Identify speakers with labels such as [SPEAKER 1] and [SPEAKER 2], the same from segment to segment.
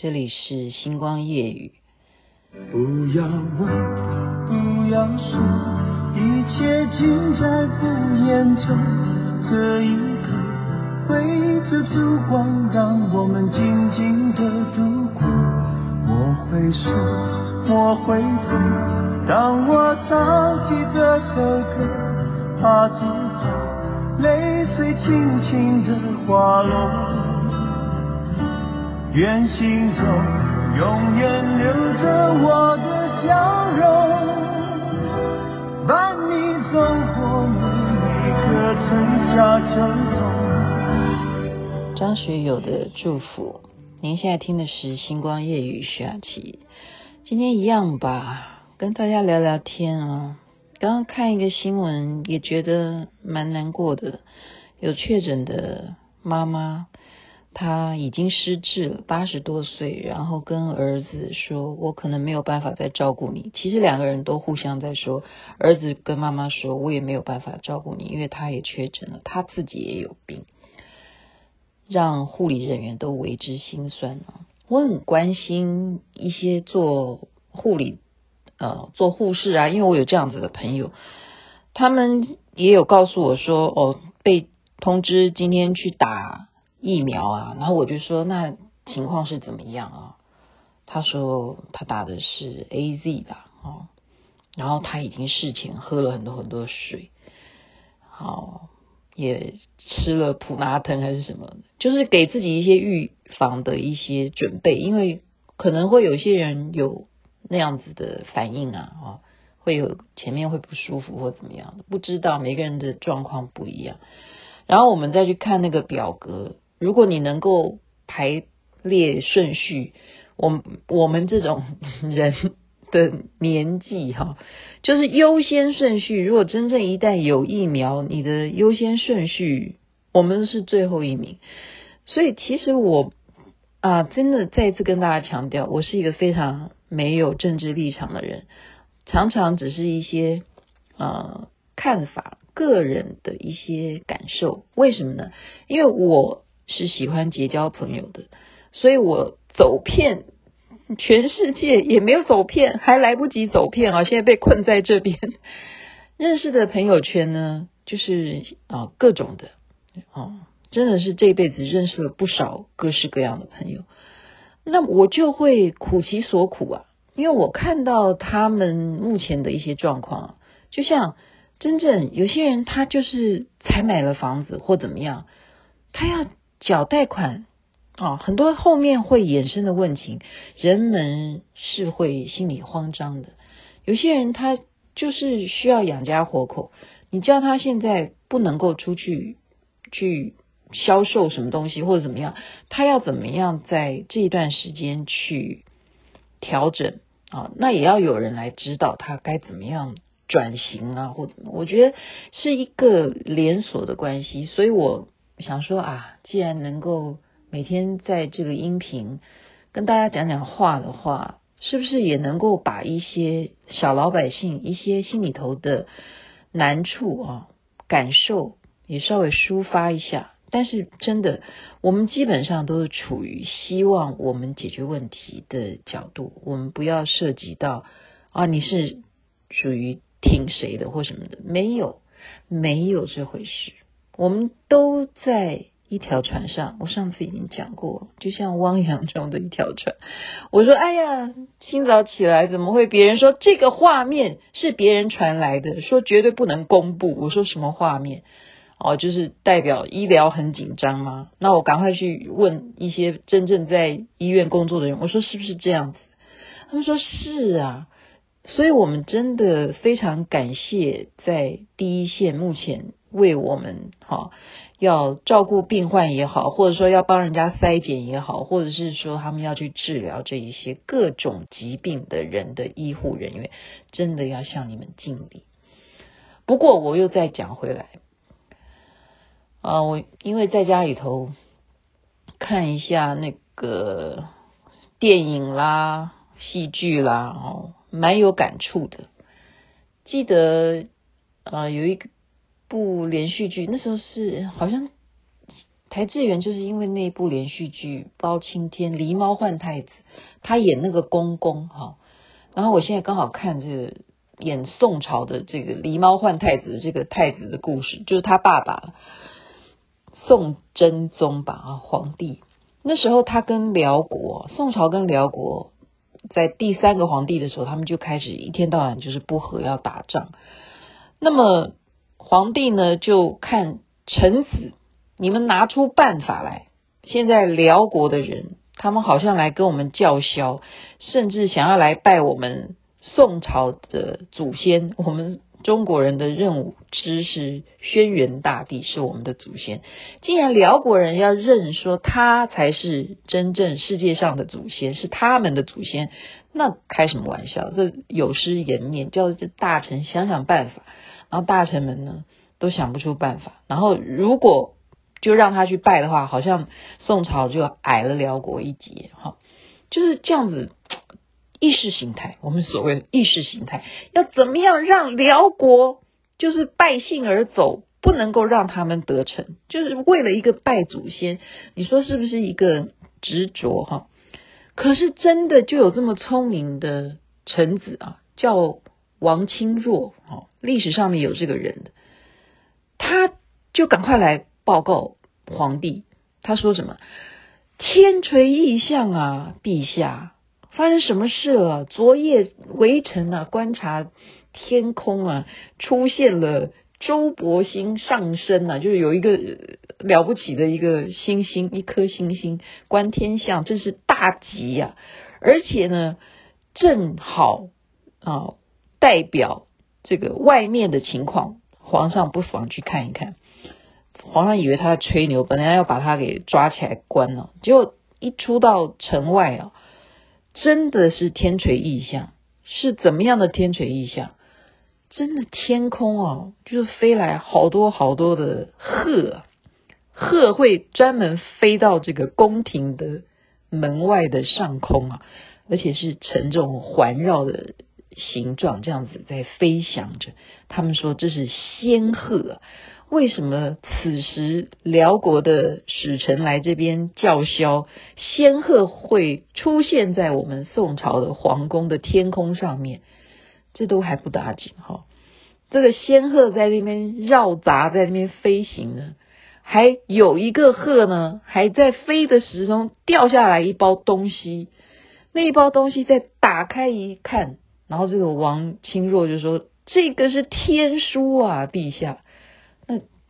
[SPEAKER 1] 这里是星光夜语。
[SPEAKER 2] 不要问，不要说，一切尽在不言中。这一刻，围着烛光，让我们静静的度过。莫回首，莫回头，当我唱起这首歌，怕只怕泪水轻轻的滑落。愿心中永远留着我的笑容，伴你走过每一个春夏秋冬。
[SPEAKER 1] 张学友的祝福，您现在听的是《星光夜雨》徐雅琪。今天一样吧，跟大家聊聊天啊。刚刚看一个新闻，也觉得蛮难过的，有确诊的妈妈。他已经失智了，八十多岁，然后跟儿子说：“我可能没有办法再照顾你。”其实两个人都互相在说，儿子跟妈妈说：“我也没有办法照顾你，因为他也确诊了，他自己也有病。”让护理人员都为之心酸啊！我很关心一些做护理、呃，做护士啊，因为我有这样子的朋友，他们也有告诉我说：“哦，被通知今天去打。”疫苗啊，然后我就说，那情况是怎么样啊？他说他打的是 AZ 吧，哦，然后他已经事前喝了很多很多水，好，也吃了普拉疼还是什么，就是给自己一些预防的一些准备，因为可能会有些人有那样子的反应啊，哦，会有前面会不舒服或怎么样，不知道每个人的状况不一样，然后我们再去看那个表格。如果你能够排列顺序，我我们这种人的年纪哈，就是优先顺序。如果真正一旦有疫苗，你的优先顺序，我们是最后一名。所以其实我啊，真的再次跟大家强调，我是一个非常没有政治立场的人，常常只是一些呃看法、个人的一些感受。为什么呢？因为我。是喜欢结交朋友的，所以我走遍全世界也没有走遍，还来不及走遍啊！现在被困在这边，认识的朋友圈呢，就是啊各种的哦，真的是这辈子认识了不少各式各样的朋友。那我就会苦其所苦啊，因为我看到他们目前的一些状况，就像真正有些人他就是才买了房子或怎么样，他要。缴贷款啊，很多后面会衍生的问题，人们是会心里慌张的。有些人他就是需要养家活口，你叫他现在不能够出去去销售什么东西或者怎么样，他要怎么样在这一段时间去调整啊？那也要有人来指导他该怎么样转型啊，或者我觉得是一个连锁的关系，所以我。想说啊，既然能够每天在这个音频跟大家讲讲话的话，是不是也能够把一些小老百姓一些心里头的难处啊感受也稍微抒发一下？但是真的，我们基本上都是处于希望我们解决问题的角度，我们不要涉及到啊你是属于听谁的或什么的，没有，没有这回事。我们都在一条船上，我上次已经讲过，就像汪洋中的一条船。我说：“哎呀，清早起来怎么会？别人说这个画面是别人传来的，说绝对不能公布。”我说：“什么画面？哦，就是代表医疗很紧张吗？”那我赶快去问一些真正在医院工作的人，我说：“是不是这样子？”他们说：“是啊。”所以我们真的非常感谢在第一线目前。为我们哈要照顾病患也好，或者说要帮人家筛检也好，或者是说他们要去治疗这一些各种疾病的人的医护人员，真的要向你们敬礼。不过我又再讲回来，啊，我因为在家里头看一下那个电影啦、戏剧啦，哦，蛮有感触的。记得啊，有一个。部连续剧，那时候是好像台志远就是因为那部连续剧《包青天》狸猫换太子，他演那个公公哈。然后我现在刚好看这个演宋朝的这个狸猫换太子这个太子的故事，就是他爸爸宋真宗吧啊，皇帝。那时候他跟辽国，宋朝跟辽国在第三个皇帝的时候，他们就开始一天到晚就是不和要打仗。那么皇帝呢，就看臣子，你们拿出办法来。现在辽国的人，他们好像来跟我们叫嚣，甚至想要来拜我们宋朝的祖先，我们。中国人的任务之是轩辕大帝，是我们的祖先。既然辽国人要认说他才是真正世界上的祖先，是他们的祖先，那开什么玩笑？这有失颜面，叫这大臣想想办法。然后大臣们呢都想不出办法。然后如果就让他去拜的话，好像宋朝就矮了辽国一截。哈，就是这样子。意识形态，我们所谓的意识形态，要怎么样让辽国就是败兴而走，不能够让他们得逞，就是为了一个拜祖先，你说是不是一个执着哈？可是真的就有这么聪明的臣子啊，叫王钦若哦，历史上面有这个人，他就赶快来报告皇帝，他说什么？天垂异象啊，陛下。发生什么事了？昨夜微臣啊，观察天空啊，出现了周伯星上升啊，就是有一个了不起的一个星星，一颗星星观天象，真是大吉呀、啊！而且呢，正好啊，代表这个外面的情况，皇上不妨去看一看。皇上以为他在吹牛，本来要把他给抓起来关了，结果一出到城外啊。真的是天垂异象，是怎么样的天垂异象？真的天空啊，就是飞来好多好多的鹤，鹤会专门飞到这个宫廷的门外的上空啊，而且是呈这种环绕的形状，这样子在飞翔着。他们说这是仙鹤。为什么此时辽国的使臣来这边叫嚣，仙鹤会出现在我们宋朝的皇宫的天空上面？这都还不打紧哈，这个仙鹤在那边绕杂在那边飞行呢，还有一个鹤呢，还在飞的时候掉下来一包东西，那一包东西再打开一看，然后这个王钦若就说：“这个是天书啊，陛下。”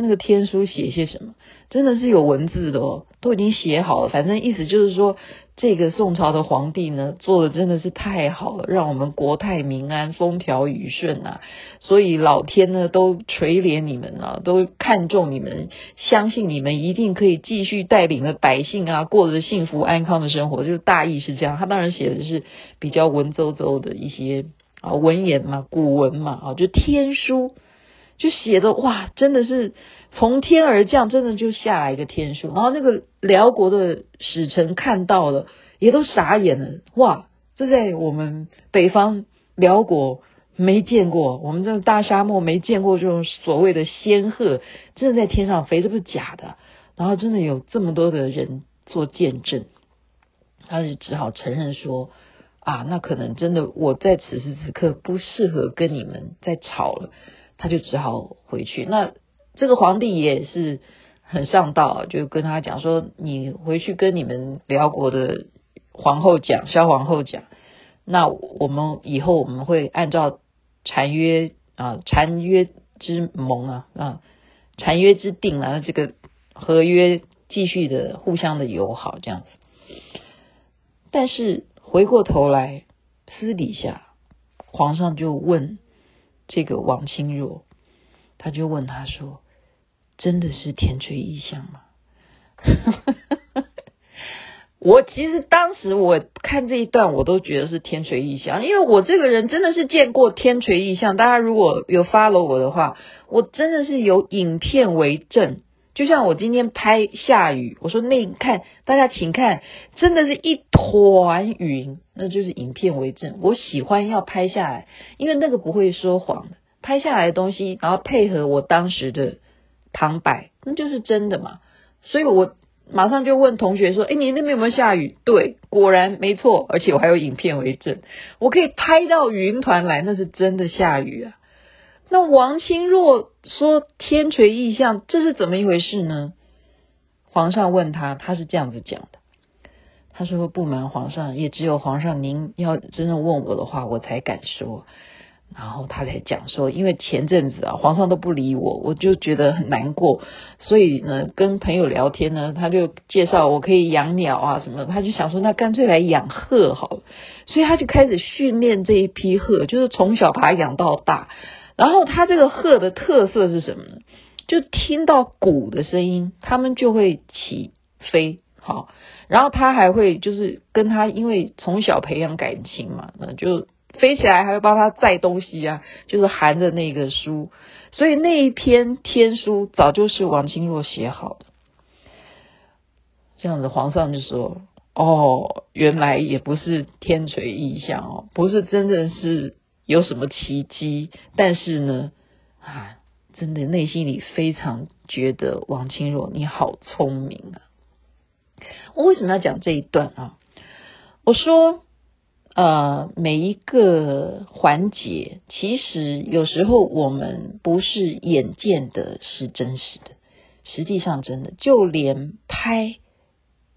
[SPEAKER 1] 那个天书写些什么？真的是有文字的哦，都已经写好了。反正意思就是说，这个宋朝的皇帝呢，做的真的是太好了，让我们国泰民安、风调雨顺啊。所以老天呢都垂怜你们啊，都看重你们，相信你们一定可以继续带领着百姓啊，过着幸福安康的生活。就是大意是这样。他当然写的是比较文绉绉的一些啊文言嘛、古文嘛啊，就天书。就写的哇，真的是从天而降，真的就下来一个天书。然后那个辽国的使臣看到了，也都傻眼了。哇，这在我们北方辽国没见过，我们这大沙漠没见过这种所谓的仙鹤，真的在天上飞，这不是假的。然后真的有这么多的人做见证，他是只好承认说啊，那可能真的我在此时此刻不适合跟你们再吵了。他就只好回去。那这个皇帝也是很上道，就跟他讲说：“你回去跟你们辽国的皇后讲，萧皇后讲。那我们以后我们会按照禅约啊，禅约之盟啊啊，禅约之定啊，这个合约继续的互相的友好这样子。但是回过头来，私底下皇上就问。”这个王清若，他就问他说：“真的是天垂异象吗？” 我其实当时我看这一段，我都觉得是天垂异象，因为我这个人真的是见过天垂异象。大家如果有 follow 我的话，我真的是有影片为证。就像我今天拍下雨，我说那看大家请看，真的是一团云，那就是影片为证。我喜欢要拍下来，因为那个不会说谎的，拍下来的东西，然后配合我当时的旁白，那就是真的嘛。所以我马上就问同学说：“哎，你那边有没有下雨？”对，果然没错，而且我还有影片为证，我可以拍到云团来，那是真的下雨啊。那王清若说天垂异象，这是怎么一回事呢？皇上问他，他是这样子讲的。他说：“不瞒皇上，也只有皇上您要真正问我的话，我才敢说。”然后他才讲说：“因为前阵子啊，皇上都不理我，我就觉得很难过，所以呢，跟朋友聊天呢，他就介绍我可以养鸟啊什么的，他就想说，那干脆来养鹤好了。所以他就开始训练这一批鹤，就是从小把它养到大。然后他这个鹤的特色是什么呢？就听到鼓的声音，他们就会起飞。”好，然后他还会就是跟他，因为从小培养感情嘛，那就飞起来还会帮他载东西啊，就是含着那个书，所以那一篇天书早就是王清若写好的。这样子，皇上就说：“哦，原来也不是天垂异象哦，不是真的是有什么奇迹，但是呢，啊，真的内心里非常觉得王清若你好聪明啊。”我为什么要讲这一段啊？我说，呃，每一个环节，其实有时候我们不是眼见的是真实的，实际上真的，就连拍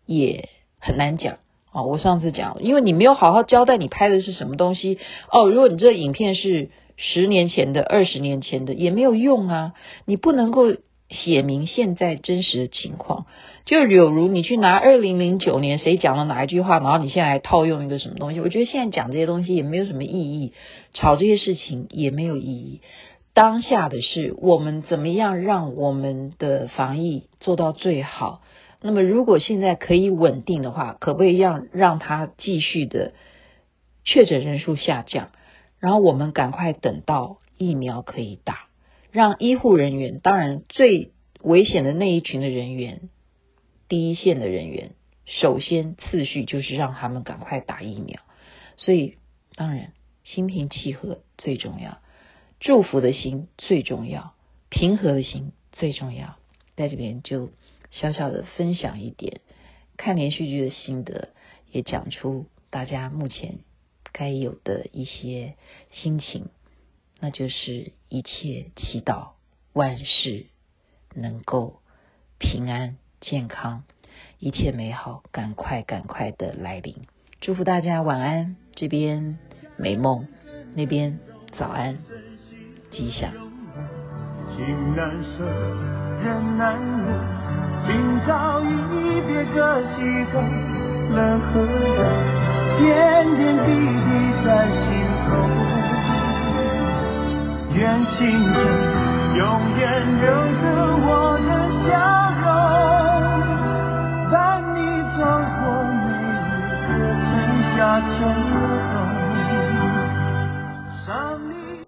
[SPEAKER 1] 也很难讲啊。我上次讲，因为你没有好好交代你拍的是什么东西哦。如果你这个影片是十年前的、二十年前的，也没有用啊。你不能够写明现在真实的情况。就有如你去拿二零零九年谁讲了哪一句话，然后你现在来套用一个什么东西？我觉得现在讲这些东西也没有什么意义，吵这些事情也没有意义。当下的是我们怎么样让我们的防疫做到最好？那么如果现在可以稳定的话，可不可以让让它继续的确诊人数下降？然后我们赶快等到疫苗可以打，让医护人员，当然最危险的那一群的人员。第一线的人员，首先次序就是让他们赶快打疫苗，所以当然心平气和最重要，祝福的心最重要，平和的心最重要。在这边就小小的分享一点看连续剧的心得，也讲出大家目前该有的一些心情，那就是一切祈祷万事能够平安。健康，一切美好，赶快赶快的来临！祝福大家晚安，这边美梦，那边早安，吉祥。情难舍，人难留，个系统，冷和热，点点滴滴在心头。愿心中永远留着我的笑容，伴你走过每一个春夏秋冬。